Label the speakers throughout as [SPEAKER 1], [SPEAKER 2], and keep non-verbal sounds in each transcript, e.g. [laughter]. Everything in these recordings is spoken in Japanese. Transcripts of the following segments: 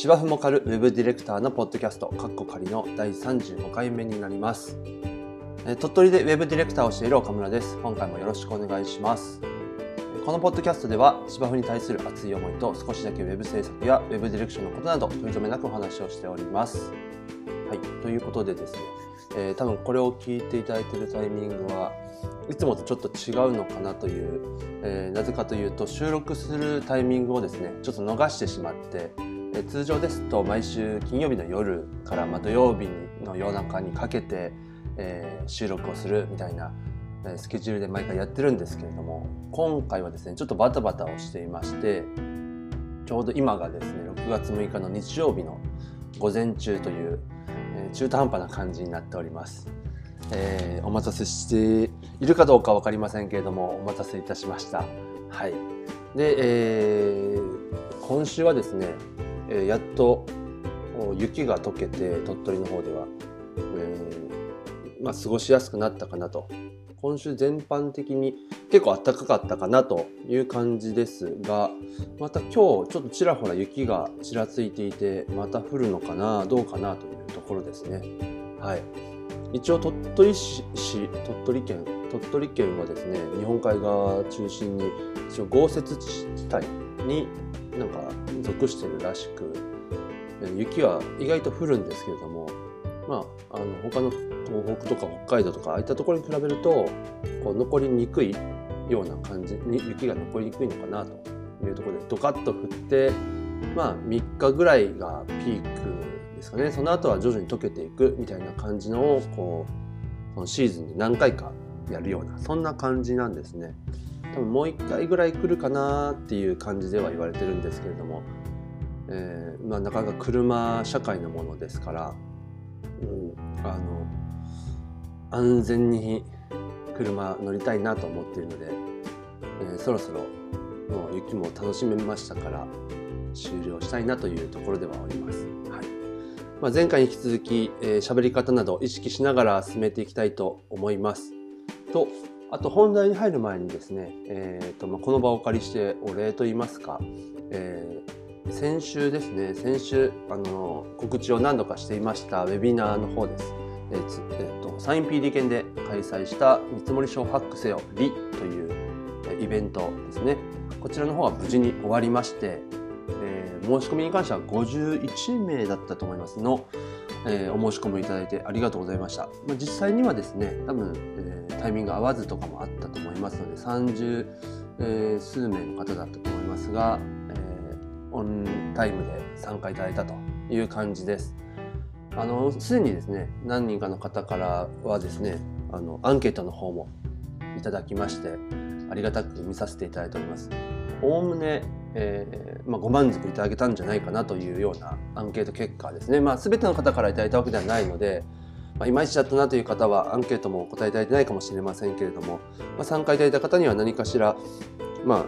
[SPEAKER 1] 芝生もかるウェブディレクターのポッドキャスト、カッコ仮の第35回目になります。鳥取でウェブディレクターをしている岡村です。今回もよろしくお願いします。このポッドキャストでは芝生に対する熱い思いと少しだけウェブ制作やウェブディレクションのことなど取り留めなくお話をしております。はい、ということでですね、えー、多分これを聞いていただいているタイミングはいつもとちょっと違うのかなという、えー、なぜかというと収録するタイミングをですねちょっと逃してしまってえ通常ですと毎週金曜日の夜からま土曜日の夜中にかけて、えー、収録をするみたいなスケジュールで毎回やってるんですけれども今回はですねちょっとバタバタをしていましてちょうど今がですね6月6日の日曜日の午前中という、えー、中途半端な感じになっております、えー、お待たせしているかどうか分かりませんけれどもお待たせいたしました。はい。で、えー、今週はですねえ、やっと雪が溶けて鳥取の方では、え、まあ、過ごしやすくなったかなと今週全般的に結構暖かかったかなという感じですがまた今日ちょっとちらほら雪がちらついていてまた降るのかなどうかなというところですね。はい、一応鳥取市鳥取県鳥取県はですね日本海側中心に一応豪雪地帯になんか属してるらしく雪は意外と降るんですけれどもまあ、あの他の東北とか北海道とかああいったところに比べるとこう残りにくいような感じに雪が残りにくいのかなというところでドカッと降ってまあ3日ぐらいがピークですかねその後は徐々に溶けていくみたいな感じのをこうそのシーズンで何回かやるようなそんな感じなんですね。多分もう1回ぐらい来るかなっていう感じでは言われてるんですけれども、えー、まあ、なかなか車社会のものですから、うん、あの安全に車乗りたいなと思っているので、えー、そろそろもう雪も楽しめましたから終了したいなというところではあります。はいまあ、前回に引き続き喋、えー、り方など意識しながら進めていきたいと思います。とあと本題に入る前にですね、えーとまあ、この場をお借りしてお礼と言いますか、えー、先週ですね先週あの告知を何度かしていましたウェビナーの方です。えーえーと、サイン PD 券で開催した見積書ファックせよリというイベントですねこちらの方は無事に終わりまして、えー、申し込みに関しては51名だったと思いますの、えー、お申し込みいただいてありがとうございました。まあ、実際にはですね、多分、えー、タイミング合わずとかもあったと思いますので、30、えー、数名の方だったと思いますが、えー、オンタイムで参加いただいたという感じです。あの、すでにですね、何人かの方からはですね、あの、アンケートの方もいただきまして、ありがたく見させていただいております。おおむねえー、まあ、ご満足いただけたんじゃないかなというようなアンケート結果ですね。まあ、全ての方からいただいたわけではないので、まあ、いまいちだったなという方はアンケートもお答えいただいてないかもしれませんけれども、まあ、参加いただいた方には何かしら、まあ、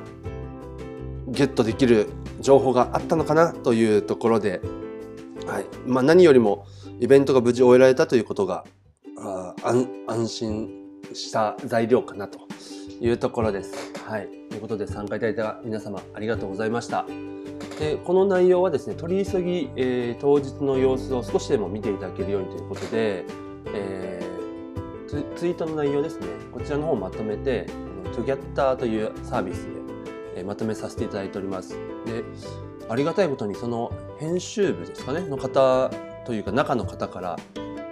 [SPEAKER 1] ゲットできる情報があったのかなというところで、はいまあ、何よりもイベントが無事終えられたということがあ安心した材料かなというところです。はい。ということで参加いただいた皆様ありがとうございました。でこの内容はですね、取り急ぎ、えー、当日の様子を少しでも見ていただけるようにということで、えー、ツイートの内容ですね、こちらの方をまとめて、トゥギャッターというサービスで、えー、まとめさせていただいております。で、ありがたいことにその編集部ですかね、の方というか中の方から、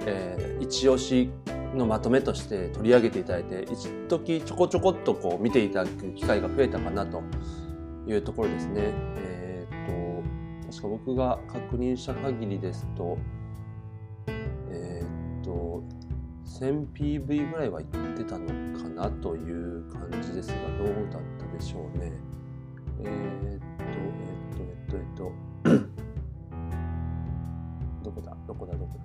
[SPEAKER 1] えー、一押しのまとめとして取り上げていただいて一時ちょこちょこっとこう見ていただく機会が増えたかなというところですね。えー、と確か僕が確認した限りですと 1000PV ぐらいは言ってたのかなという感じですがどうだったでしょうね。えっ、とえっ、とえっ、とえっ、とどこだ？どこだ？どこだ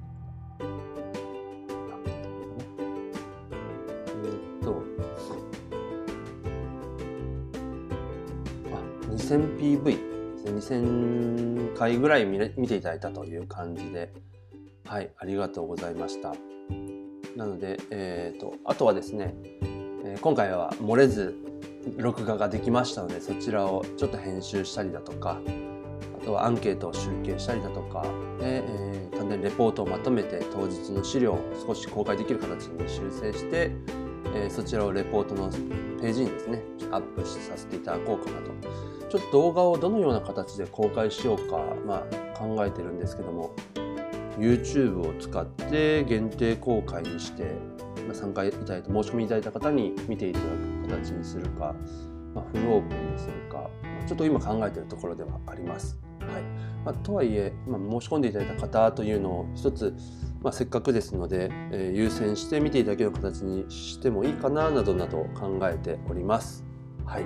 [SPEAKER 1] ？2000PV 2000回ぐらい見見ていただいたという感じで、はい、ありがとうございました。なので、えーと、あとはですね、え、今回は漏れず録画ができましたので、そちらをちょっと編集したりだとか、あとはアンケートを集計したりだとかで、えー、単にレポートをまとめて当日の資料を少し公開できる形に修正して、えー、そちらをレポートのページにですねアップさせていただこうかなと。ちょっと動画をどのような形で公開しようか、まあ、考えてるんですけども YouTube を使って限定公開にして参加いただいた申し込みいただいた方に見ていただく形にするか、まあ、フルオープンにするかちょっと今考えているところではあります。はいまあ、とはいえ、まあ、申し込んでいただいた方というのを一つ、まあ、せっかくですので、えー、優先して見ていただける形にしてもいいかななどなど考えております。はい、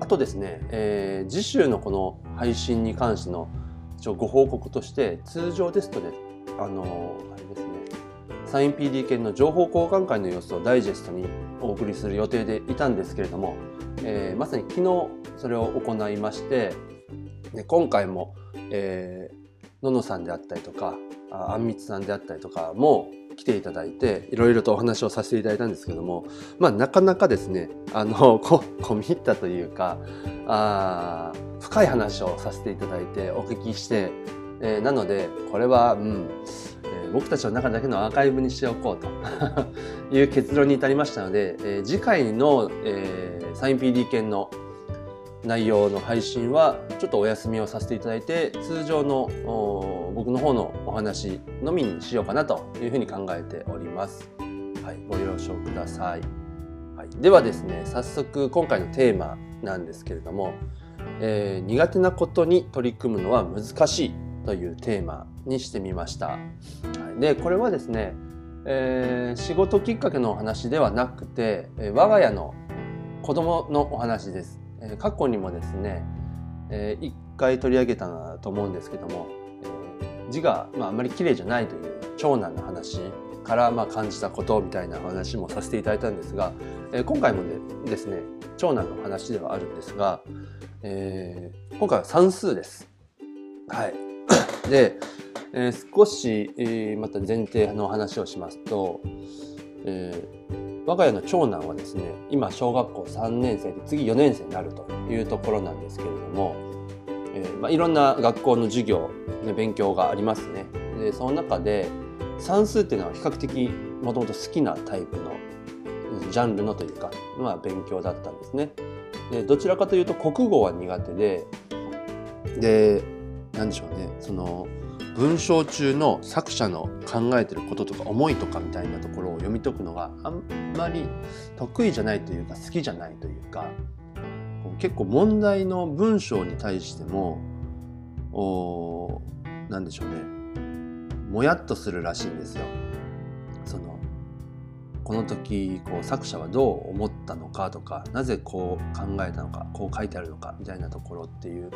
[SPEAKER 1] あとですね、えー、次週のこの配信に関しての一応ご報告として通常ですとねあのあれですねサイン PD 犬の情報交換会の様子をダイジェストにお送りする予定でいたんですけれども、えー、まさに昨日それを行いましてで今回も、えー、ののさんであったりとかあんみつさんであったりとかも来ていただいていろいろとお話をさせていただいたんですけども、まあ、なかなかですねあの [laughs] こ込み入ったというかあ深い話をさせていただいてお聞きして、えー、なのでこれは、うんえー、僕たちの中だけのアーカイブにしておこうと [laughs] いう結論に至りましたので、えー、次回の、えー、サイン PD 犬の内容の配信はちょっとお休みをさせていただいて通常の僕の方のお話のみにしようかなというふうに考えております。はい、ご了承ください。はい、ではですね早速今回のテーマなんですけれども、えー、苦手なことに取り組むのは難しいというテーマにしてみました。はい、でこれはですね、えー、仕事きっかけのお話ではなくて、え我が家の子供のお話です。え過去にもですね、えー、1回取り上げたなと思うんですけども、え、字が、まあ、あまり綺麗じゃないという長男の話からまあ感じたことみたいな話もさせていただいたんですが、え、今回もでですね長男の話ではあるんですが、えー、今回は算数です。はい、[coughs] で、えー、少し、えー、また前提の話をしますと、えー、我が家の長男はですね今小学校3年生で次4年生になるというところなんですけれども、えー、まあ、いろんな学校の授業、ね、勉強がありますね。でその中で算数っていうのは比較的もともと好きなタイプのジャンルのというか、まあ、勉強だったんですね。でどちらかというと国語は苦手でで何でしょうねその文章中の作者の考えてることとか思いとかみたいなところを読み解くのがあんまり得意じゃないというか好きじゃないというか結構問題の文章に対しても何でしょうねもやっとするらしいんですよ。そのこの時こう作者はどう思ったのかとかなぜこう考えたのかこう書いてあるのかみたいなところっていう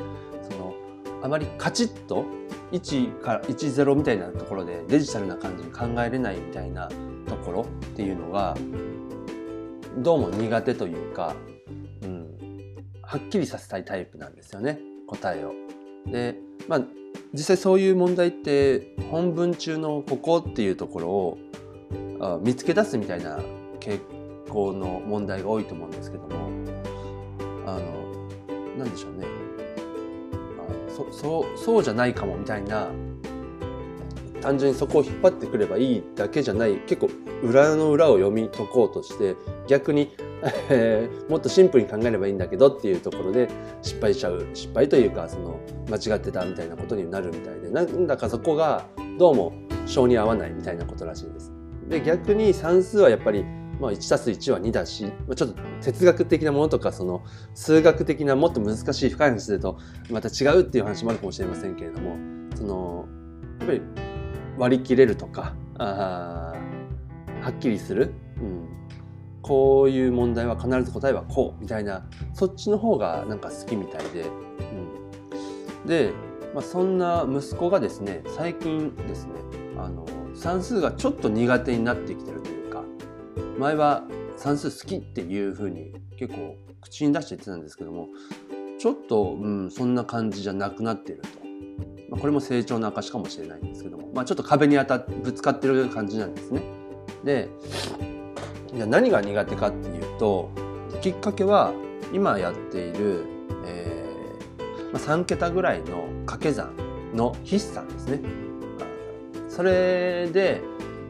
[SPEAKER 1] そのあまりカチッと1から10みたいなところでデジタルな感じに考えれないみたいなところっていうのがどうも苦手というか、うん、はっきりさせたいタイプなんですよね答えを。でまあ実際そういう問題って本文中のここっていうところを見つけ出すみたいな傾向の問題が多いと思うんですけどもあの何でしょうねそうそうじゃないかもみたいな単純にそこを引っ張ってくればいいだけじゃない結構裏の裏を読み解こうとして逆に、えー、もっとシンプルに考えればいいんだけどっていうところで失敗しちゃう失敗というかその間違ってたみたいなことになるみたいでなんだかそこがどうも性に合わないみたいなことらしいんです。で逆に算数はやっぱりまあ、1たす1は2だし、まあ、ちょっと哲学的なものとかその数学的なもっと難しい深い話するとまた違うっていう話もあるかもしれませんけれどもそのやっぱり割り切れるとかあはっきりする、うん、こういう問題は必ず答えはこうみたいなそっちの方がなんか好きみたいで、うん、で、まあ、そんな息子がですね最近ですねあの算数がちょっと苦手になってきてるという前は算数好きっていうふうに結構口に出して言ってたんですけどもちょっと、うん、そんな感じじゃなくなってると、まあ、これも成長の証かもしれないんですけども、まあ、ちょっと壁に当たってぶつかってる感じなんですね。でじゃ何が苦手かっていうときっかけは今やっている、えまあ、3桁ぐらいの掛け算の筆算ですね。それで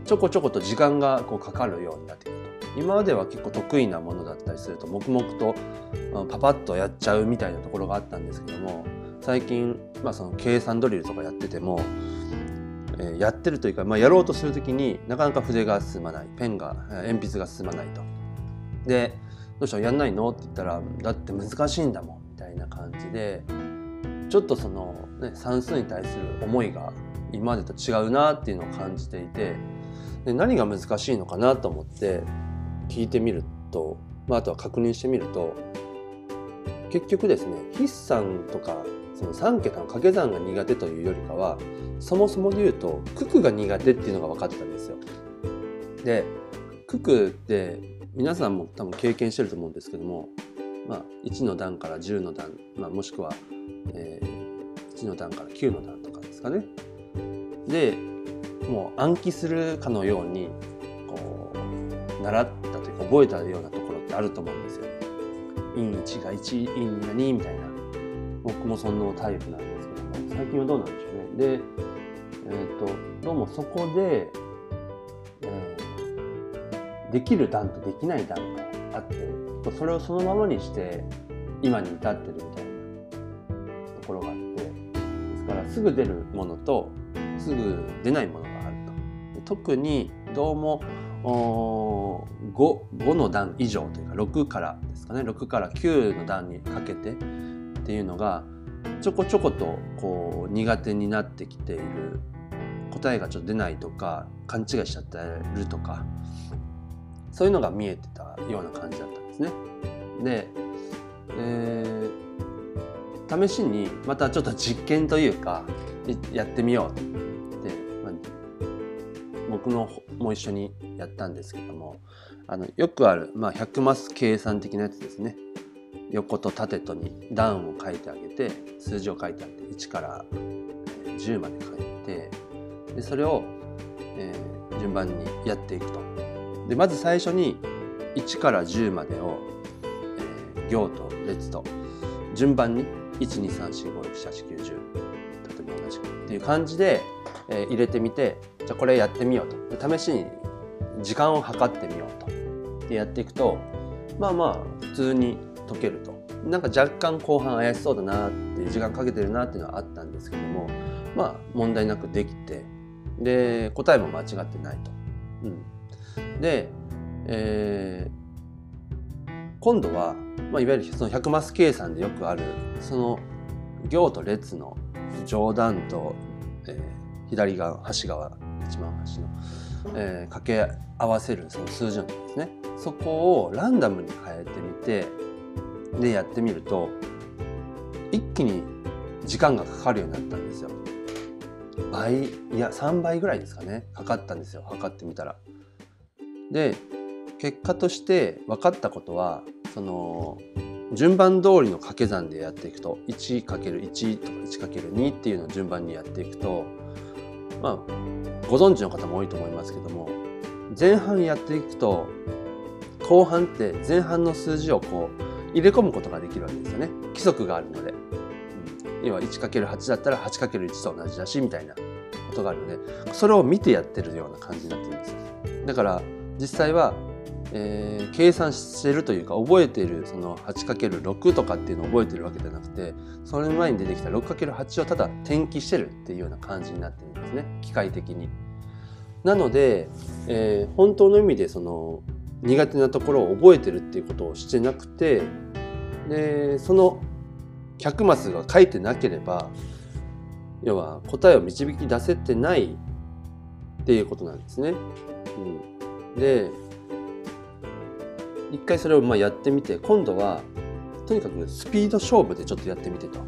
[SPEAKER 1] ちょこちょこと時間がこうかかるようになってくる。今までは結構得意なものだったりすると黙々とパパッとやっちゃうみたいなところがあったんですけども最近、まあ、その計算ドリルとかやってても、えー、やってるというか、まあ、やろうとする時になかなか筆が進まないペンが鉛筆が進まないと。でどうした？らやんないの？って言ったらだって難しいんだもんみたいな感じでちょっとその、ね、算数に対する思いが今までと違うなっていうのを感じていてで何が難しいのかなと思って聞いてみると、まあ、あとは確認してみると結局ですね筆算とかその3桁の掛け算が苦手というよりかはそもそもで言うと九九が苦手っていうのが分かってたんですよ。で九九って皆さんも多分経験してると思うんですけども、まあ、1の段から10の段、まあ、もしくは、えー、1の段から9の段とかですかね。でもう暗記するかのようにこう習ったというか覚えたようなところってあると思うんですよ。陰1が1陰2が2みたいな僕もそのタイプなんですけども最近はどうなんでしょうね。で、えーと、とどうもそこで、えー、できる段とできない段があってそれをそのままにして今に至ってるみたいなところがあってですからすぐ出るものとすぐ出ないものがあると。特にどうも 5, の段以上というか6からですかね6から9の段にかけてっていうのがちょこちょことこう苦手になってきている答えがちょっと出ないとか勘違いしちゃってるとかそういうのが見えてたような感じだったんですね。で、えー、試しにまたちょっと実験というかやってみようと僕のも一緒にやったんですけどもあのよくある、まあ、100マス計算的なやつですね。横と縦とに段を書いてあげて数字を書いてあって1から10まで書いてでそれを、えー、順番にやっていくと。でまず最初に1から10までを、えー、行と列と順番に12345678910例えば同じく。っていう感じで、えー、入れてみてじゃこれやってみようと。試しに時間を計ってみようと。でやっていくとまあまあ普通に解けると。なんか若干後半怪しそうだなって時間かけてるなっていうのはあったんですけどもまあ問題なくできて。で答えも間違ってないと。うん、で、えー、今度は、まあ、いわゆるその100マス計算でよくあるその行と列の上段と、えー、左側端側一番端の、えー、掛け合わせるその数字なんですね。そこをランダムに変えてみてでやってみると一気に時間がかかるようになったんですよ。倍いや3倍ぐらいですかね。かかったんですよ。測ってみたら。で結果として分かったことはその順番通りの掛け算でやっていくと 1×1 とか 1×2 っていうのを順番にやっていくとまあご存知の方も多いと思いますけども前半やっていくと後半って前半の数字をこう入れ込むことができるわけですよね。規則があるので、うん、要は 1×8 だったら 8×1 と同じだしみたいなことがあるのでそれを見てやってるような感じになってるんですだから実際はえー、計算してるというか覚えているその 8×6 とかっていうのを覚えてるわけじゃなくてそれ前に出てきた 6×8 をただ転記してるっていうような感じになってるんですね機械的に。なので、えー、本当の意味でその苦手なところを覚えてるっていうことをしてなくてでその100マスが書いてなければ要は答えを導き出せてないっていうことなんですね。うん、で一回それをまあやってみて今度はとにかくスピード勝負でちょっとやってみてと。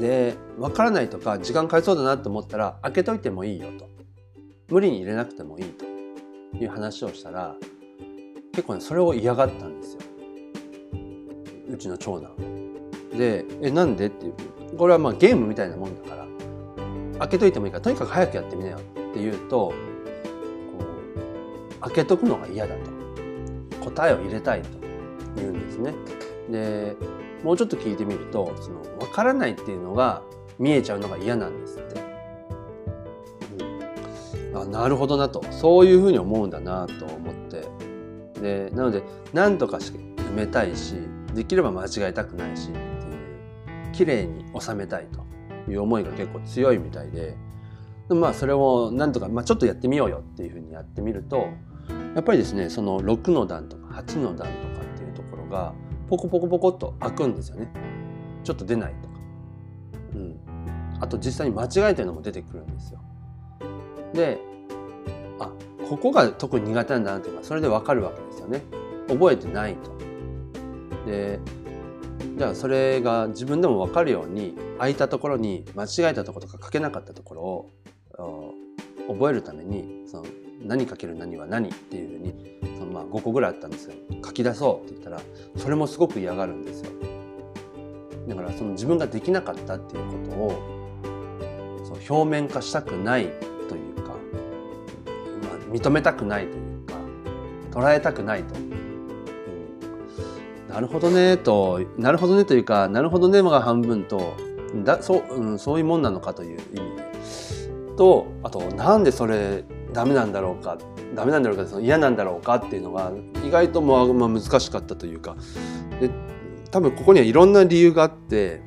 [SPEAKER 1] で分からないとか時間かかりそうだなと思ったら開けといてもいいよと。無理に入れなくてもいいと。いう話をしたら結構ねそれを嫌がったんですよ。うちの長男で「えなんで?」っていう。これはまあゲームみたいなもんだから開けといてもいいからとにかく早くやってみなよって言うとこう開けとくのが嫌だと。答えを入れたいと言うんですね。でもうちょっと聞いてみるとその分からないっていうのが見えちゃうのが嫌なんですって。うん、あなるほどなとそういうふうに思うんだなと思ってでなので何とかして埋めたいしできれば間違えたくないしっていう綺麗に収めたいという思いが結構強いみたいでまあそれをなんとか、まあ、ちょっとやってみようよっていうふうにやってみるとやっぱりですねその6の段とか8の段とかっていうところがポコポコポコっと開くんですよね。ちょっと出ないとか、うん、あと実際に間違えてるのも出てくるんですよ。であここが特に苦手なんだなっていうのはそれでわかるわけですよね。覚えてないと。でじゃあそれが自分でも分かるように空いたところに間違えたところとか書けなかったところを覚えるためにその何かける何は何っていうふうにそのまあ5個ぐらいあったんですよ。書き出そうって言ったらそれもすごく嫌がるんですよ。だからその自分ができなかったっていうことをその表面化したくないというか、まあ、認めたくないというか捉えたくないと、うん、なるほどねとなるほどねというかなるほどねが半分とだそう,、うん、そういうもんなのかという意味とあとなんでそれダメなんだろうかダメなんだろうかその嫌なんだろうかっていうのが意外とまあまあ難しかったというか。で多分ここにはいろんな理由があって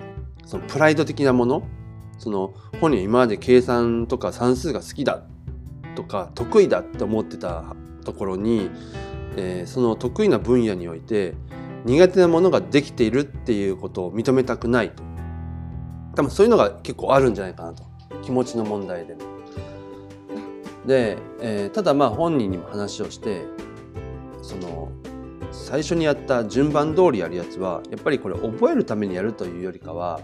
[SPEAKER 1] そのプライド的なものその本人は今まで計算とか算数が好きだとか得意だって思ってたところに、えー、その得意な分野において苦手なものができているっていうことを認めたくないと。多分そういうのが結構あるんじゃないかなと。気持ちの問題でも。で、えー、ただまあ本人にも話をしてその最初にやった順番通りやるやつはやっぱりこれ覚えるためにやるというよりかは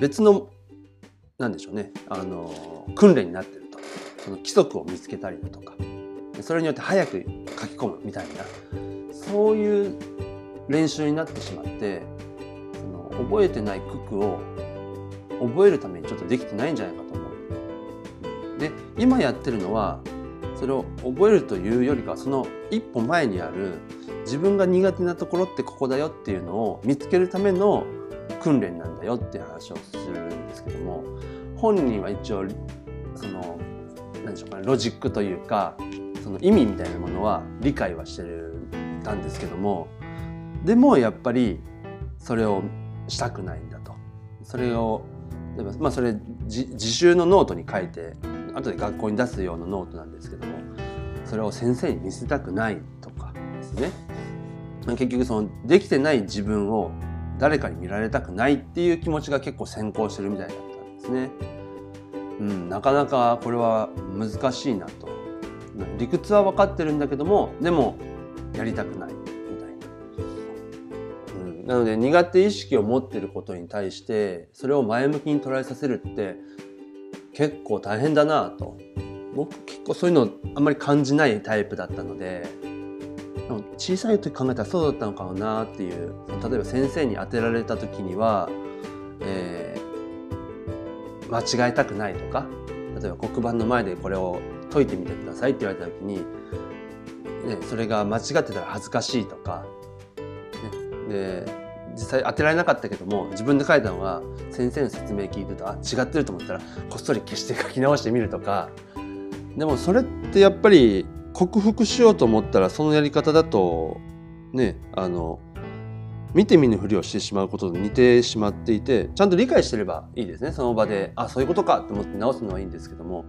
[SPEAKER 1] 別のなんでしょうねあの訓練になってると。その規則を見つけたりだとか。それによって早く書き込むみたいな。そういう練習になってしまってその覚えてない九九を覚えるためにちょっとできてないんじゃないかと。で今やってるのはそれを覚えるというよりかその一歩前にある自分が苦手なところってここだよっていうのを見つけるための訓練なんだよっていう話をするんですけども本人は一応その何でしょうかねロジックというかその意味みたいなものは理解はしてるたんですけどもでもやっぱりそれをしたくないんだと。それを例えばまあそれ自習のノートに書いて後で学校に出すようなノートなんですけどもそれを先生に見せたくないとかですね結局そのできてない自分を誰かに見られたくないっていう気持ちが結構先行してるみたいだったんですね。うん、なかなかこれは難しいなと。理屈は分かってるんだけどもでもやりたくないみたいな。うん、なので苦手意識を持ってることに対してそれを前向きに捉えさせるって結構大変だなと。僕結構そういうのあんまり感じないタイプだったので小さい時考えたらそうだったのかなっていう例えば先生に当てられた時には、えー、間違えたくないとか例えば黒板の前でこれを解いてみてくださいって言われた時に、ね、それが間違ってたら恥ずかしいとか、ね、で実際当てられなかったけども自分で書いたのが先生の説明聞いてるとあ違ってると思ったらこっそり消して書き直してみるとか。でもそれってやっぱり克服しようと思ったらそのやり方だとねあの見て見ぬふりをしてしまうことと似てしまっていてちゃんと理解してればいいですね。その場であそういうことかと思って直すのはいいんですけども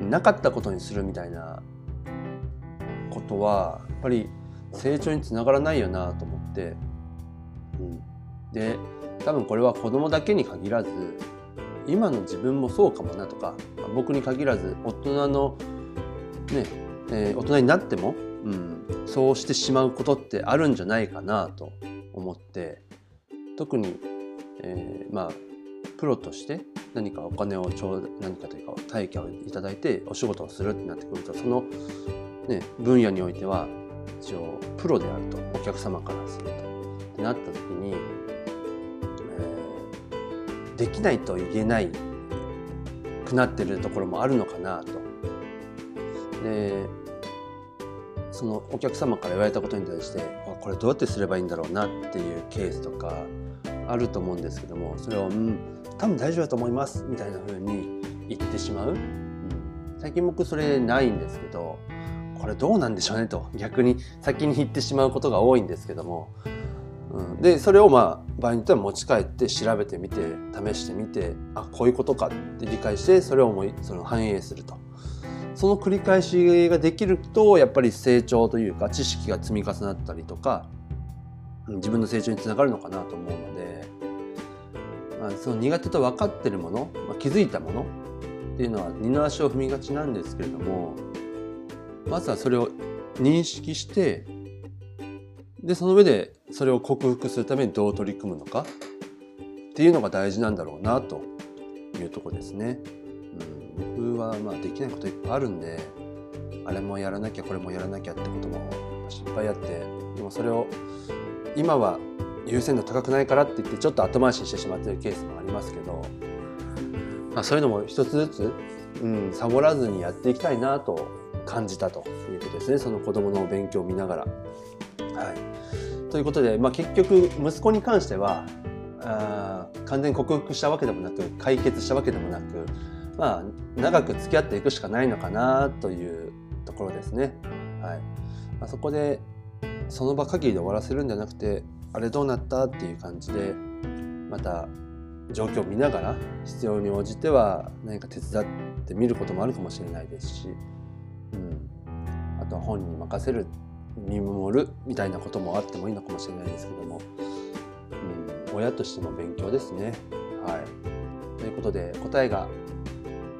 [SPEAKER 1] なかったことにするみたいなことはやっぱり成長につながらないよなと思って、で多分これは子供だけに限らず今の自分もそうかもなとか僕に限らず大人のね、えー、大人になっても、うん、そうしてしまうことってあるんじゃないかなと思って特に、えー、まあプロとして何かお金をちょう何かというか対価をいただいてお仕事をするってなってくるとその、ね、分野においては一応プロであるとお客様からすると。ってなった時に、えー、できないと言えないくなってるところもあるのかなと。でそのお客様から言われたことに対してあこれどうやってすればいいんだろうなっていうケースとかあると思うんですけどもそれを「うん多分大丈夫だと思います」みたいな風に言ってしまう、うん、最近僕それないんですけどこれどうなんでしょうねと逆に先に言ってしまうことが多いんですけども、うん、でそれをまあ場合によっては持ち帰って調べてみて試してみてあこういうことかって理解してそれをもその反映すると。その繰り返しができるとやっぱり成長というか知識が積み重なったりとか自分の成長につながるのかなと思うので、まあ、その苦手と分かってるもの、まあ、気づいたものっていうのは二の足を踏みがちなんですけれどもまずはそれを認識してでその上でそれを克服するためにどう取り組むのか？っていうのが大事なんだろうなというとこですね。うん、僕はまあできないこといっぱいあるんであれもやらなきゃこれもやらなきゃってことも失敗あってでもそれを今は優先度高くないからって言ってちょっと後回しにしてしまってるケースもありますけど、まあ、そういうのも一つずつ、うん、サボらずにやっていきたいなと感じたということですねその子供の勉強を見ながら。はい、ということで、まあ、結局息子に関してはあ完全に克服したわけでもなく解決したわけでもなく、まあ、長く付き合っていくしかないのかなというところですね。はい。まあ、そこでその場限りで終わらせるんじゃなくてあれどうなったっていう感じでまた状況を見ながら必要に応じては何か手伝ってみることもあるかもしれないですしうん。あとは本人に任せる見守るみたいなこともあってもいいのかもしれないですけども、うん、親としての勉強ですね。はい、ということで答えが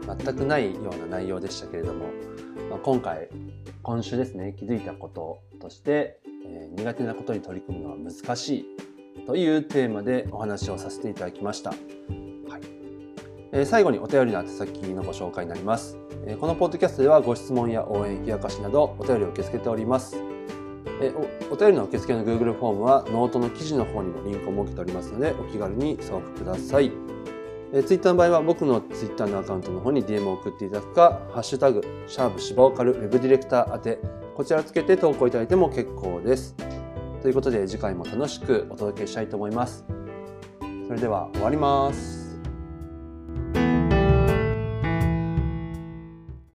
[SPEAKER 1] 全くないような内容でしたけれども、まあ、今回今週ですね気づいたこととして、えー、苦手なことに取り組むのは難しいというテーマでお話をさせていただきました。え最後にお便りの宛先のご紹介になります。えこのポッドキャストではご質問や応援、冷やかしなどお便りを受け付けております。えおお便りの受付の Google フォームはノートの記事の方にもリンクを設けておりますのでお気軽に送付ください。え Twitter の場合は僕の Twitter のアカウントの方に DM を送っていただくか、ハッシュタグ、シャープシバオカルウェブディレクター宛て、こちらつけて投稿いただいても結構です。ということで次回も楽しくお届けしたいと思います。それでは終わります。